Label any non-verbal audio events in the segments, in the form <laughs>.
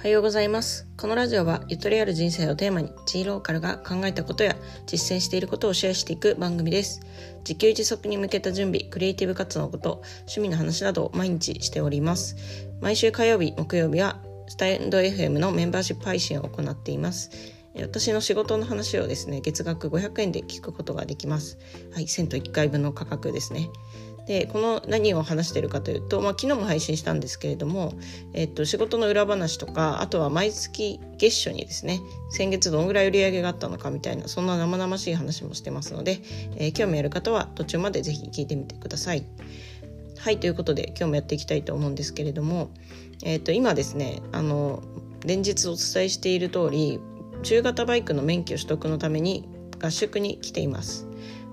おはようございます。このラジオはゆとりある人生をテーマに G ローカルが考えたことや実践していることをシェアしていく番組です。自給自足に向けた準備、クリエイティブ活動のこと、趣味の話などを毎日しております。毎週火曜日、木曜日はスタンド FM のメンバーシップ配信を行っています。私の仕事の話をですね、月額500円で聞くことができます。はい、1000と1回分の価格ですね。でこの何を話してるかというと、まあ、昨日も配信したんですけれども、えっと、仕事の裏話とかあとは毎月月初にですね先月どのぐらい売り上げがあったのかみたいなそんな生々しい話もしてますので、えー興味ある方は途中までぜひ聞いてみてください。はいということで今日もやっていきたいと思うんですけれども、えっと今ですねあの連日お伝えしている通り中型バイクの免許取得のために合宿に来ています。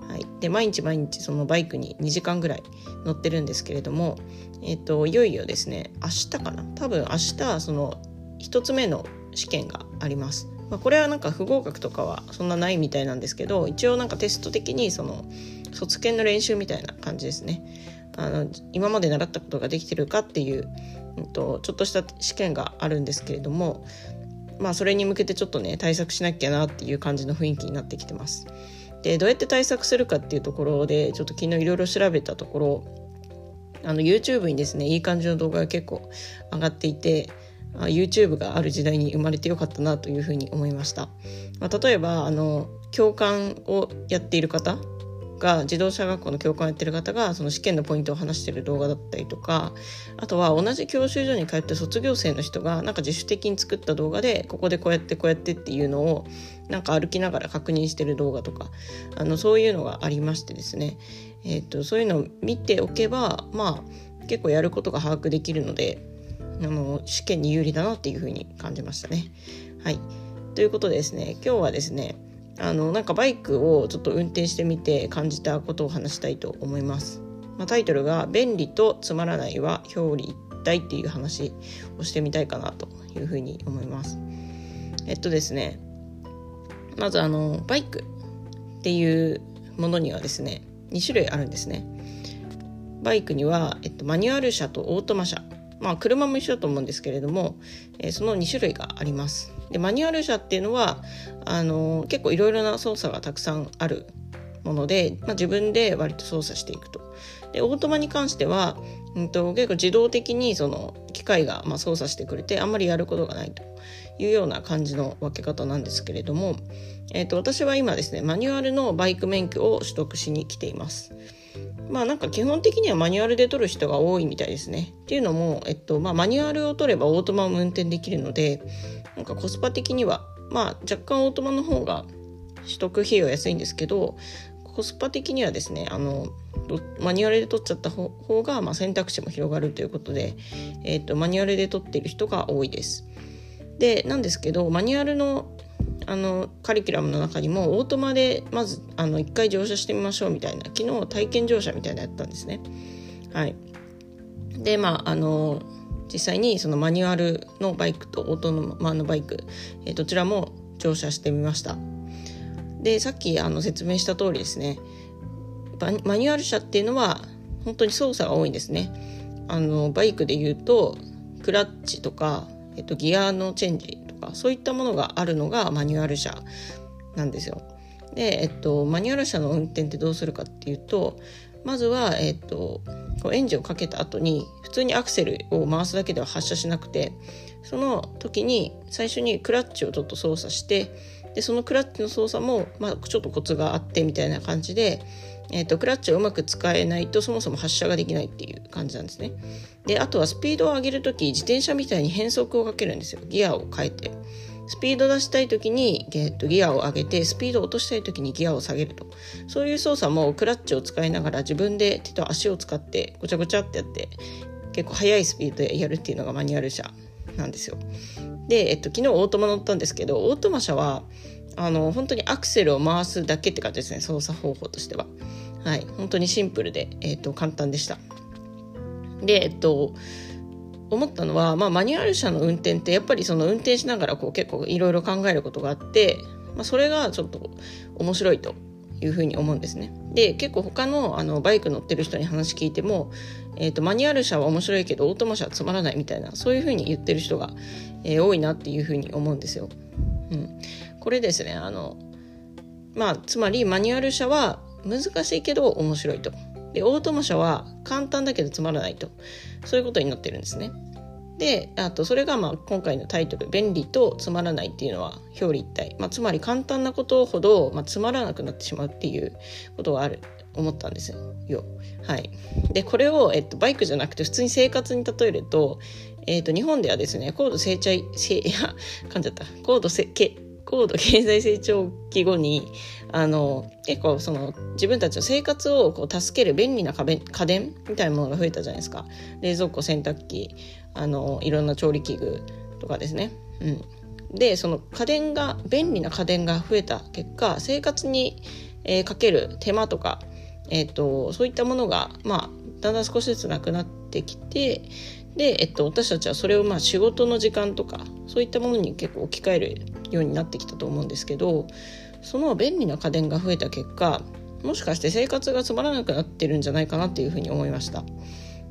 はい、で毎日毎日そのバイクに2時間ぐらい乗ってるんですけれども、えっといよいよですね明日かな？多分明日その1つ目の試験があります。まあ、これはなんか不合格とかはそんなないみたいなんですけど一応なんかテスト的にその卒検の練習みたいな感じですね。あの今まで習ったことができてるかっていう、うん、とちょっとした試験があるんですけれどもまあそれに向けてちょっとね対策しなきゃなっていう感じの雰囲気になってきてます。でどうやって対策するかっていうところでちょっと昨日いろいろ調べたところあの YouTube にですねいい感じの動画が結構上がっていてあ YouTube がある時代に生まれてよかったなというふうに思いました、まあ、例えばあの共感をやっている方が自動車学校の教官をやってる方がその試験のポイントを話してる動画だったりとかあとは同じ教習所に通って卒業生の人がなんか自主的に作った動画でここでこうやってこうやってっていうのをなんか歩きながら確認してる動画とかあのそういうのがありましてですね、えー、とそういうのを見ておけばまあ結構やることが把握できるのであの試験に有利だなっていうふうに感じましたね。はいということでですね今日はですねあのなんかバイクをちょっと運転してみて感じたことを話したいと思います。まあ、タイトルが「便利とつまらないは表裏一体」っていう話をしてみたいかなというふうに思います。えっとですねまずあのバイクっていうものにはですね2種類あるんですね。バイクには、えっと、マニュアル車とオートマ車まあ車も一緒だと思うんですけれども、えーその2種類があります。でマニュアル車っていうのはあの結構いろいろな操作がたくさんあるもので、まあ、自分で割と操作していくと。でオートマに関しては、うん、と結構自動的にその機械がまあ操作してくれてあんまりやることがないというような感じの分け方なんですけれども、えー、と私は今ですねマニュアルのバイク免許を取得しに来ています。まあなんか基本的にはマニュアルで取る人が多いみたいですね。っていうのも、えっとまあ、マニュアルを取ればオートマも運転できるのでなんかコスパ的にはまあ若干オートマの方が取得費用安いんですけどコスパ的にはですねあのマニュアルで取っちゃった方が、まあ、選択肢も広がるということで、えっとマニュアルで取っている人が多いです。でなんですけどマニュアルのあのカリキュラムの中にもオートマでまずあの1回乗車してみましょうみたいな昨日体験乗車みたいなやったんですね。はい、でまああの実際にそのマニュアルのバイクとオートマのバイク、えどちらも乗車してみました。でさっきあの説明した通りですねマニュアル車っていうのは本当に操作が多いんですね。あのバイクで言うとクラッチとか、えっと、ギアのチェンジとかそういったものがあるのがマニュアル車なんですよ。で、えっと、マニュアル車の運転ってどうするかっていうとまずは、えっと、こうエンジンをかけた後に普通にアクセルを回すだけでは発車しなくてその時に最初にクラッチをちょっと操作してでそのクラッチの操作も、まあ、ちょっとコツがあってみたいな感じで、えっとクラッチをうまく使えないとそもそも発車ができないっていう感じなんですね。であとはスピードを上げる時自転車みたいに変速をかけるんですよギアを変えて。スピード出したい時に、えっと、ギアを上げてスピードを落としたい時にギアを下げるとそういう操作もクラッチを使いながら自分で手と足を使ってごちゃごちゃってやって結構速いスピードでやるっていうのがマニュアル車なんですよ。で、えっと、昨日オートマ乗ったんですけどオートマ車はあの本当にアクセルを回すだけって感じですね操作方法としては。はい、本当にシンプルで、えっと、簡単でした。で、えっと、思ったのは、まあ、マニュアル車の運転ってやっぱりその運転しながらこう結構いろいろ考えることがあって、まあ、それがちょっと面白いというふうに思うんですね。で結構他のあのバイク乗ってる人に話聞いても、えーと、マニュアル車は面白いけどオートマ車はつまらないみたいなそういうふうに言ってる人が、えー、多いなっていうふうに思うんですよ。うん、これですねあのまあつまりマニュアル車は難しいけど面白いと。でオートマ車は簡単だけどつまらないとそういうことになってるんですね。であとそれがまあ今回のタイトル「便利とつまらない」っていうのは表裏一体、まあ、つまり簡単なことほど、まあ、つまらなくなってしまうっていうことがある思ったんですよ。はい、でこれを、えっと、バイクじゃなくて普通に生活に例えると,、えっと日本ではですね高度成長せ <laughs> いや噛んじゃった。高度せけ高度経済成長期後にあの結構その自分たちの生活をこう助ける便利な家電みたいなものが増えたじゃないですか冷蔵庫洗濯機あのいろんな調理器具とかですね。うん、でその家電が便利な家電が増えた結果生活に、えー、かける手間とか、えーと、そういったものが、まあ、だんだん少しずつなくなってきてで、えっと、私たちはそれをまあ仕事の時間とかそういったものに結構置き換えるようになってきたと思うんですけどその便利な家電が増えた結果もしかして生活がつまらなくなってるんじゃないかなっていうふうに思いました。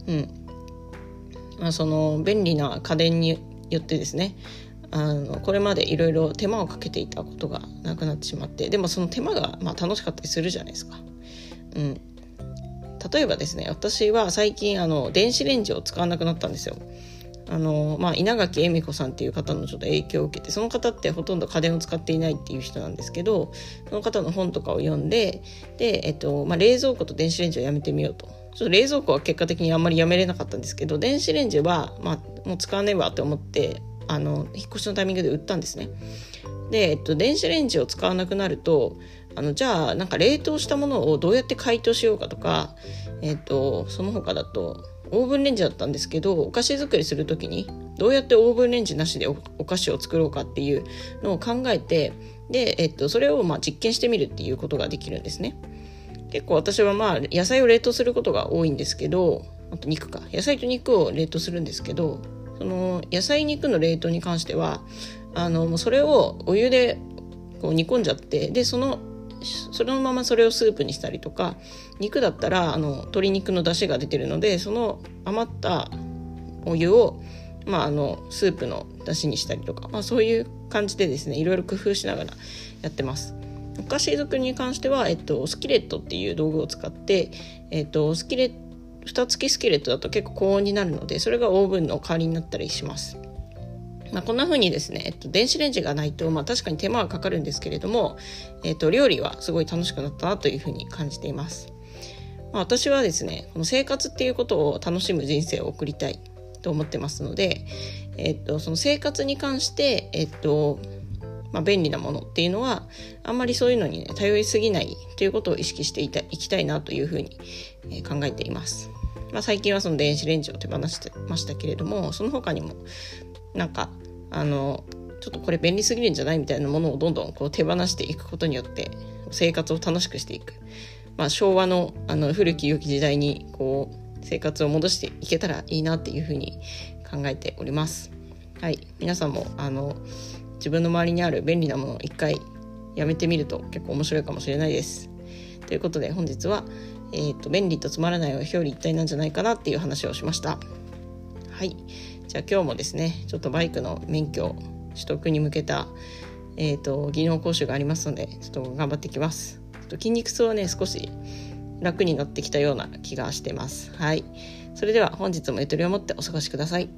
うんまあ、その便利な家電によってですねあのこれまでいろいろ手間をかけていたことがなくなってしまってでもその手間がまあ楽しかったりするじゃないですか。うん、例えばですね私は最近あの電子レンジを使わなくなったんですよ。あのまあ、稲垣恵美子さんっていう方のちょっと影響を受けてその方ってほとんど家電を使っていないっていう人なんですけどその方の本とかを読んでで、えっとまあ、冷蔵庫と電子レンジをやめてみようとちょっと冷蔵庫は結果的にあんまりやめれなかったんですけど電子レンジは、まあ、もう使わねえわって思ってあの引っ越しのタイミングで売ったんですね。で、えっと、電子レンジを使わなくなるとあのじゃあなんか冷凍したものをどうやって解凍しようかとか、えっと、その他だとオーブンレンジだったんですけどお菓子作りする時にどうやってオーブンレンジなしでお菓子を作ろうかっていうのを考えてで、えっと、それをまあ実験してみるっていうことができるんですね。結構私はまあ野菜を冷凍することが多いんですけどあと肉か野菜と肉を冷凍するんですけどその野菜肉の冷凍に関してはあのもうそれをお湯でこう煮込んじゃってでそのそのままそれをスープにしたりとか肉だったらあの鶏肉の出汁が出てるのでその余ったお湯を、まあ、あのスープの出汁にしたりとか、まあ、そういう感じでですねいろいろ工夫しながらやってます。お菓子作りに関しては、えっと、スキレットっていう道具を使って、えっと、スキレ蓋付きスキレットだと結構高温になるのでそれがオーブンの代わりになったりします。まあ、こんな風にですね、えっと、電子レンジがないと、まあ、確かに手間はかかるんですけれども、えっと、料理はすごい楽しくなったなというふうに感じています。まあ、私はですねこの生活っていうことを楽しむ人生を送りたいと思ってますので、えっと、その生活に関して、えっとまあ、便利なものっていうのはあんまりそういうのに、ね、頼りすぎないということを意識していたいきたいなというふうに、え考えています。まあ、最近はその電子レンジを手放してましたけれどもその他にもなんかあのちょっとこれ便利すぎるんじゃないみたいなものをどんどんこう手放していくことによって生活を楽しくしていく、まあ、昭和のあの古き良き時代にこう生活を戻していけたらいいなっていうふうに考えております。はい、皆さんもあの自分の周りにある便利なものを一回やめてみると結構面白いかもしれないです。ということで本日は、えーと、便利とつまらないは表裏一体なんじゃないかなっていう話をしました。はい。じゃあ今日もですね、ちょっとバイクの免許取得に向けた、えーと、技能講習がありますので、ちょっと頑張ってきます。ちょっと筋肉痛はね、少し楽になってきたような気がしてます。はい。それでは本日もゆとりを持ってお過ごしください。